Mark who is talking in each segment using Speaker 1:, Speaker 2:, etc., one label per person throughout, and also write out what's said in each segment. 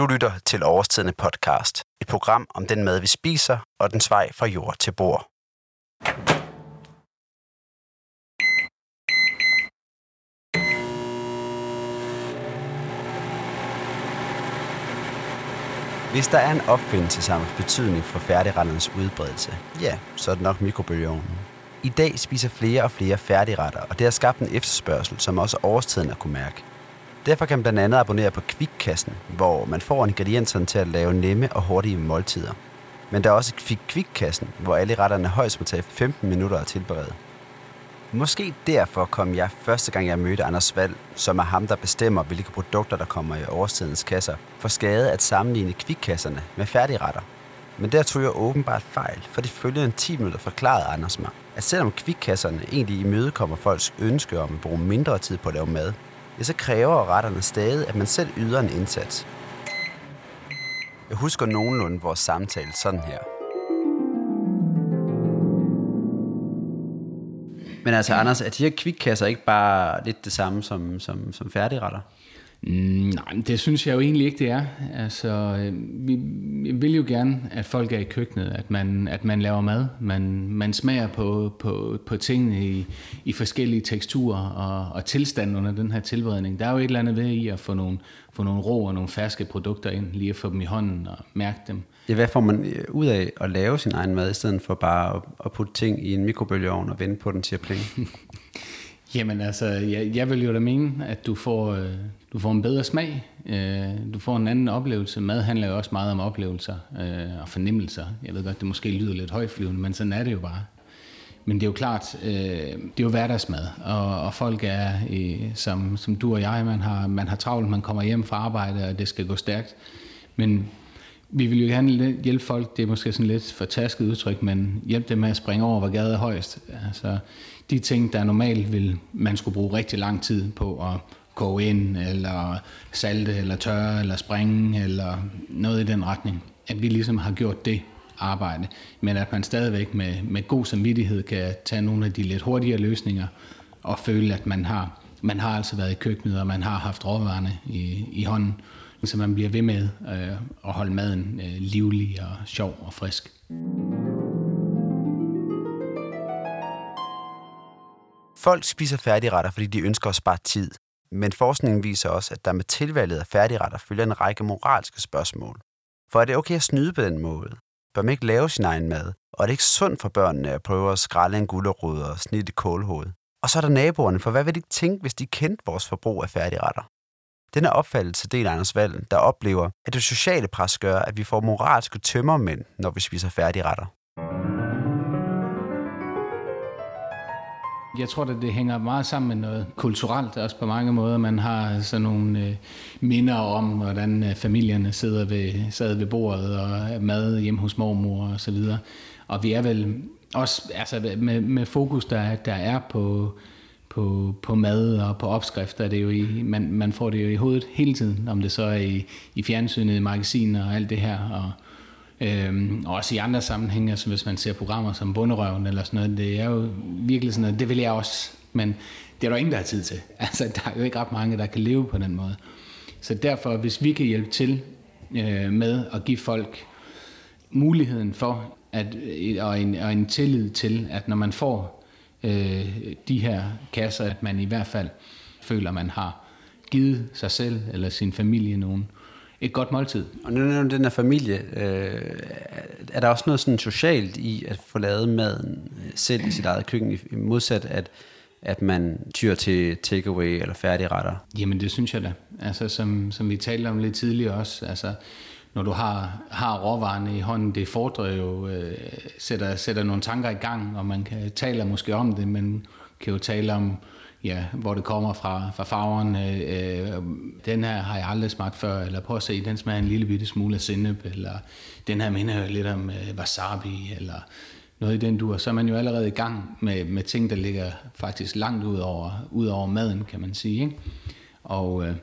Speaker 1: Du lytter til Overstedende podcast. Et program om den mad, vi spiser, og den vej fra jord til bord. Hvis der er en opfindelse, samt betydning for færdigretternes udbredelse, ja, så er det nok mikrobølgeovnen. I dag spiser flere og flere færdigretter, og det har skabt en efterspørgsel, som også overstiden har kunne mærke. Derfor kan man blandt andet abonnere på Kvikkassen, hvor man får ingredienserne til at lave nemme og hurtige måltider. Men der er også Kvikkassen, hvor alle retterne højst må tage 15 minutter at tilberede. Måske derfor kom jeg første gang, jeg mødte Anders Val, som er ham, der bestemmer, hvilke produkter, der kommer i årstidens kasser, for skade at sammenligne kvikkasserne med færdigretter. Men der tog jeg åbenbart fejl, for de følgende 10 minutter forklarede Anders mig, at selvom kvikkasserne egentlig imødekommer folks ønske om at bruge mindre tid på at lave mad, ja, så kræver retterne stadig, at man selv yder en indsats. Jeg husker nogenlunde vores samtale sådan her. Men altså, Anders, er de her kvikkasser ikke bare lidt det samme som, som, som færdigretter?
Speaker 2: Mm, nej, det synes jeg jo egentlig ikke, det er. Altså, øh, vi, vi vil jo gerne, at folk er i køkkenet, at man, at man laver mad. Man, man smager på, på, på tingene i, i forskellige teksturer og, og tilstand under den her tilberedning. Der er jo et eller andet ved i at få nogle, få nogle rå og nogle ferske produkter ind, lige at få dem i hånden og mærke dem.
Speaker 1: Ja, hvad får man øh, ud af at lave sin egen mad, i stedet for bare at, at putte ting i en mikrobølgeovn og vente på den til at plinge?
Speaker 2: Jamen altså, jeg, jeg vil jo da mene, at du får, øh, du får en bedre smag. Øh, du får en anden oplevelse. Mad handler jo også meget om oplevelser øh, og fornemmelser. Jeg ved godt, det måske lyder lidt højflyvende, men sådan er det jo bare. Men det er jo klart, øh, det er jo hverdagsmad, og, og folk er, øh, som, som du og jeg, man har, man har travlt, man kommer hjem fra arbejde, og det skal gå stærkt. Men vi vil jo gerne hjælpe folk, det er måske sådan lidt for tasket udtryk, men hjælpe dem med at springe over, hvor gaden er højst. Altså, de ting, der normalt vil man skulle bruge rigtig lang tid på at koge ind, eller salte, eller tørre, eller springe, eller noget i den retning. At vi ligesom har gjort det arbejde, men at man stadigvæk med, med god samvittighed kan tage nogle af de lidt hurtigere løsninger, og føle, at man har, man har altså været i køkkenet, og man har haft råvarerne i, i hånden, så man bliver ved med øh, at holde maden øh, livlig og sjov og frisk.
Speaker 1: Folk spiser færdigretter, fordi de ønsker at spare tid. Men forskningen viser også, at der med tilvalget af færdigretter følger en række moralske spørgsmål. For er det okay at snyde på den måde? Bør man ikke lave sin egen mad? Og er det ikke sundt for børnene at prøve at skrælle en gulerod og snitte kålhoved? Og så er der naboerne, for hvad vil de tænke, hvis de kendte vores forbrug af færdigretter? Denne opfattelse deler Anders Vald, der oplever, at det sociale pres gør, at vi får moralske tømmermænd, når vi spiser færdigretter.
Speaker 2: Jeg tror, at det hænger meget sammen med noget kulturelt også på mange måder. Man har sådan nogle øh, minder om, hvordan øh, familierne sidder ved, sad ved bordet og mad hjemme hos mormor og så videre. Og vi er vel også altså med, med fokus, der, der er på, på, på mad og på opskrifter. Det er jo i, man, man får det jo i hovedet hele tiden, om det så er i, i fjernsynet, i magasiner og alt det her. Og, Øhm, og også i andre sammenhænge, altså hvis man ser programmer som Bunderøven eller sådan noget, det er jo virkelig sådan noget, det vil jeg også, men det er der ingen, der har tid til. Altså, der er jo ikke ret mange, der kan leve på den måde. Så derfor, hvis vi kan hjælpe til øh, med at give folk muligheden for, at, øh, og, en, og en tillid til, at når man får øh, de her kasser, at man i hvert fald føler, at man har givet sig selv eller sin familie nogen et godt måltid.
Speaker 1: Og nu nævner den her familie, øh, er der også noget sådan socialt i at få lavet maden selv i sit eget køkken, i modsat at, at man tyr til takeaway eller færdigretter?
Speaker 2: Jamen det synes jeg da. Altså som, som vi talte om lidt tidligere også, altså når du har, har råvarerne i hånden, det fordrer jo, øh, sætter, sætter nogle tanker i gang, og man kan tale måske om det, men kan jo tale om, ja, hvor det kommer fra, fra farven. Øh, øh, den her har jeg aldrig smagt før, eller prøv at se, den smager en lille bitte smule af sennep, eller den her minder lidt om øh, wasabi, eller noget i den dur. Så er man jo allerede i gang med, med ting, der ligger faktisk langt ud over, ud over maden, kan man sige. Ikke? Og, øh,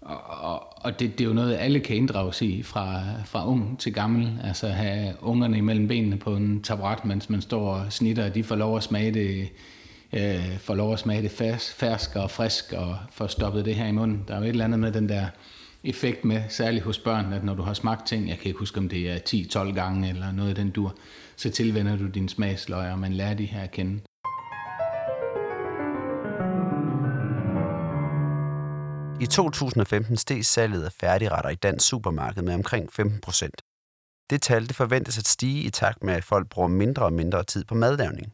Speaker 2: og, og det, det er jo noget, alle kan inddrages i, fra, fra ung til gammel. Altså have ungerne imellem benene på en taburet, mens man står og snitter, og de får lov at smage det øh, får lov at smage det fersk, fersk og frisk og får stoppet det her i munden. Der er jo et eller andet med den der effekt med, særligt hos børn, at når du har smagt ting, jeg kan ikke huske, om det er 10-12 gange eller noget af den dur, så tilvender du din smagsløg, og man lærer de her at kende.
Speaker 1: I 2015 steg salget af færdigretter i dansk supermarked med omkring 15 procent. Det tal det forventes at stige i takt med, at folk bruger mindre og mindre tid på madlavning.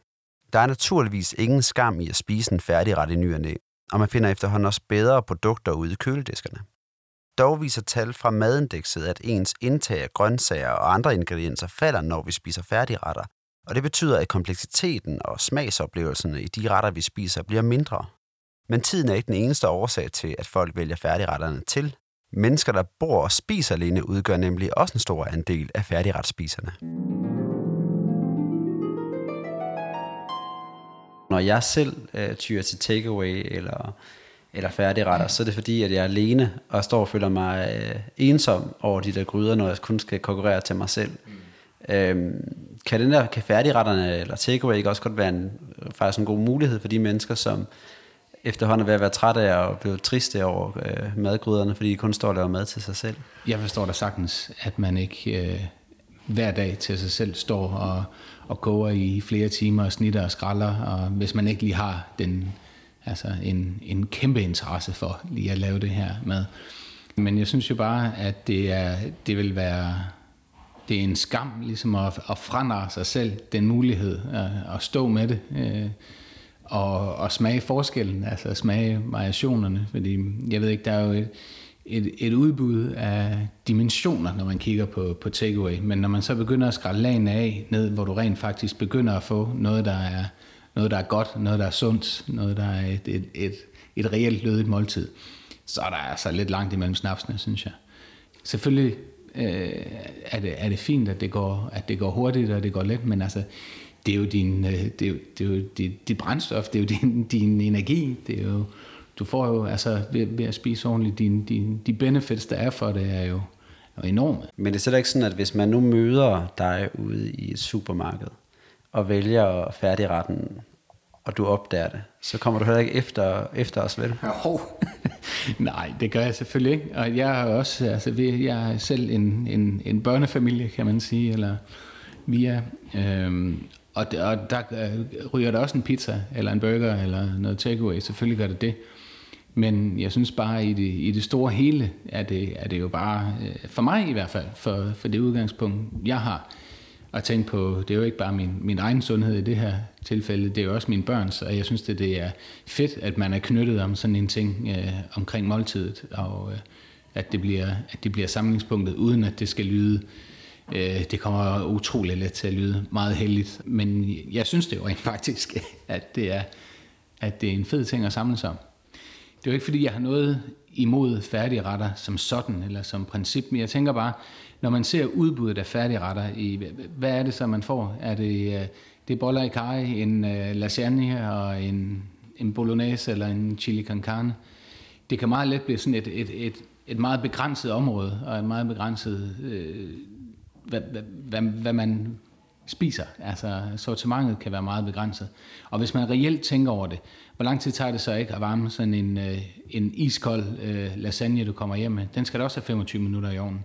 Speaker 1: Der er naturligvis ingen skam i at spise en færdigret i ny og næ, og man finder efterhånden også bedre produkter ude i kølediskerne. Dog viser tal fra madindekset, at ens indtag af grøntsager og andre ingredienser falder, når vi spiser færdigretter, og det betyder, at kompleksiteten og smagsoplevelserne i de retter, vi spiser, bliver mindre. Men tiden er ikke den eneste årsag til, at folk vælger færdigretterne til. Mennesker, der bor og spiser alene, udgør nemlig også en stor andel af færdigretspiserne. Når jeg selv øh, tyrer til takeaway eller, eller færdigretter, så er det fordi, at jeg er alene og står og føler mig øh, ensom over de der gryder, når jeg kun skal konkurrere til mig selv. Mm. Øhm, kan, den der, kan færdigretterne eller takeaway ikke også godt være en, faktisk en god mulighed for de mennesker, som efterhånden er ved at være trætte af og blive triste over øh, madgryderne, fordi de kun står og laver mad til sig selv?
Speaker 2: Jeg forstår da sagtens, at man ikke øh, hver dag til sig selv står og, og koger i flere timer og snitter og skralder, og hvis man ikke lige har den, altså en, en kæmpe interesse for lige at lave det her med. Men jeg synes jo bare, at det, er, det vil være det er en skam ligesom at, at franare sig selv den mulighed at, at stå med det. Øh, og, og smage forskellen, altså smage variationerne, fordi jeg ved ikke, der er jo et, et, et udbud af dimensioner, når man kigger på, på takeaway, men når man så begynder at skrælle lagene af ned, hvor du rent faktisk begynder at få noget, der er, noget, der er godt, noget, der er sundt, noget, der er et, et, et, et reelt lødigt måltid, så er der altså lidt langt imellem snapsene, synes jeg. Selvfølgelig øh, er, det, er det fint, at det, går, at det går hurtigt, og det går let, men altså, det er jo din, øh, det er jo, det er jo dit, dit brændstof, det er jo din, din energi, det er jo, du får jo, altså ved, ved at spise ordentligt, din, din, de benefits, der er for det, er jo, er enorme.
Speaker 1: Men det er slet ikke sådan, at hvis man nu møder dig ude i et supermarked, og vælger færdigretten, og du opdager det, så kommer du heller ikke efter, efter os, vel?
Speaker 2: Jo. Nej, det gør jeg selvfølgelig ikke. Og jeg er også, altså, jeg er selv en, en, en børnefamilie, kan man sige, eller via, øhm, og, og der øh, ryger der også en pizza, eller en burger, eller noget takeaway. Selvfølgelig gør det det. Men jeg synes bare, i det, i det store hele, er det, er det jo bare, øh, for mig i hvert fald, for, for det udgangspunkt, jeg har, at tænke på, det er jo ikke bare min, min egen sundhed i det her tilfælde, det er jo også mine børns, og jeg synes, det, det er fedt, at man er knyttet om sådan en ting øh, omkring måltidet, og øh, at, det bliver, at det bliver samlingspunktet, uden at det skal lyde Øh, det kommer utrolig let til at lyde meget heldigt, men jeg synes det jo rent faktisk, at det er, at det er en fed ting at samles om. Det er jo ikke fordi, jeg har noget imod færdigretter som sådan, eller som princip, men jeg tænker bare, når man ser udbuddet af færdigretter, i, hvad er det så, man får? Er det, øh, det er boller i kaj, en øh, lasagne og en, en bolognese eller en chili con carne? Det kan meget let blive sådan et, et, et, et meget begrænset område, og en meget begrænset øh, hvad, hvad, hvad man spiser. Altså sortimentet kan være meget begrænset. Og hvis man reelt tænker over det, hvor lang tid tager det så ikke at varme sådan en, øh, en iskold øh, lasagne, du kommer hjem med? Den skal da også have 25 minutter i ovnen.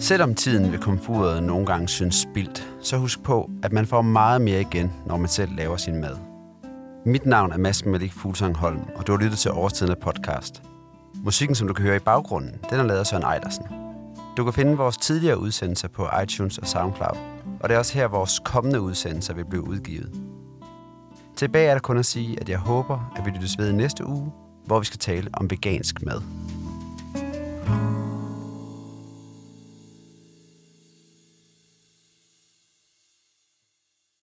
Speaker 2: Selvom tiden ved komfuret nogle gange synes spildt, så husk på, at man får meget mere igen, når man selv laver sin mad. Mit navn er Mads Malik Fuglsang Holm, og du har lyttet til Årstidende podcast. Musikken, som du kan høre i baggrunden, den er lavet af Søren Ejdersen. Du kan finde vores tidligere udsendelser på iTunes og SoundCloud, og det er også her, vores kommende udsendelser vil blive udgivet. Tilbage er der kun at sige, at jeg håber, at vi lyttes ved næste uge, hvor vi skal tale om vegansk mad.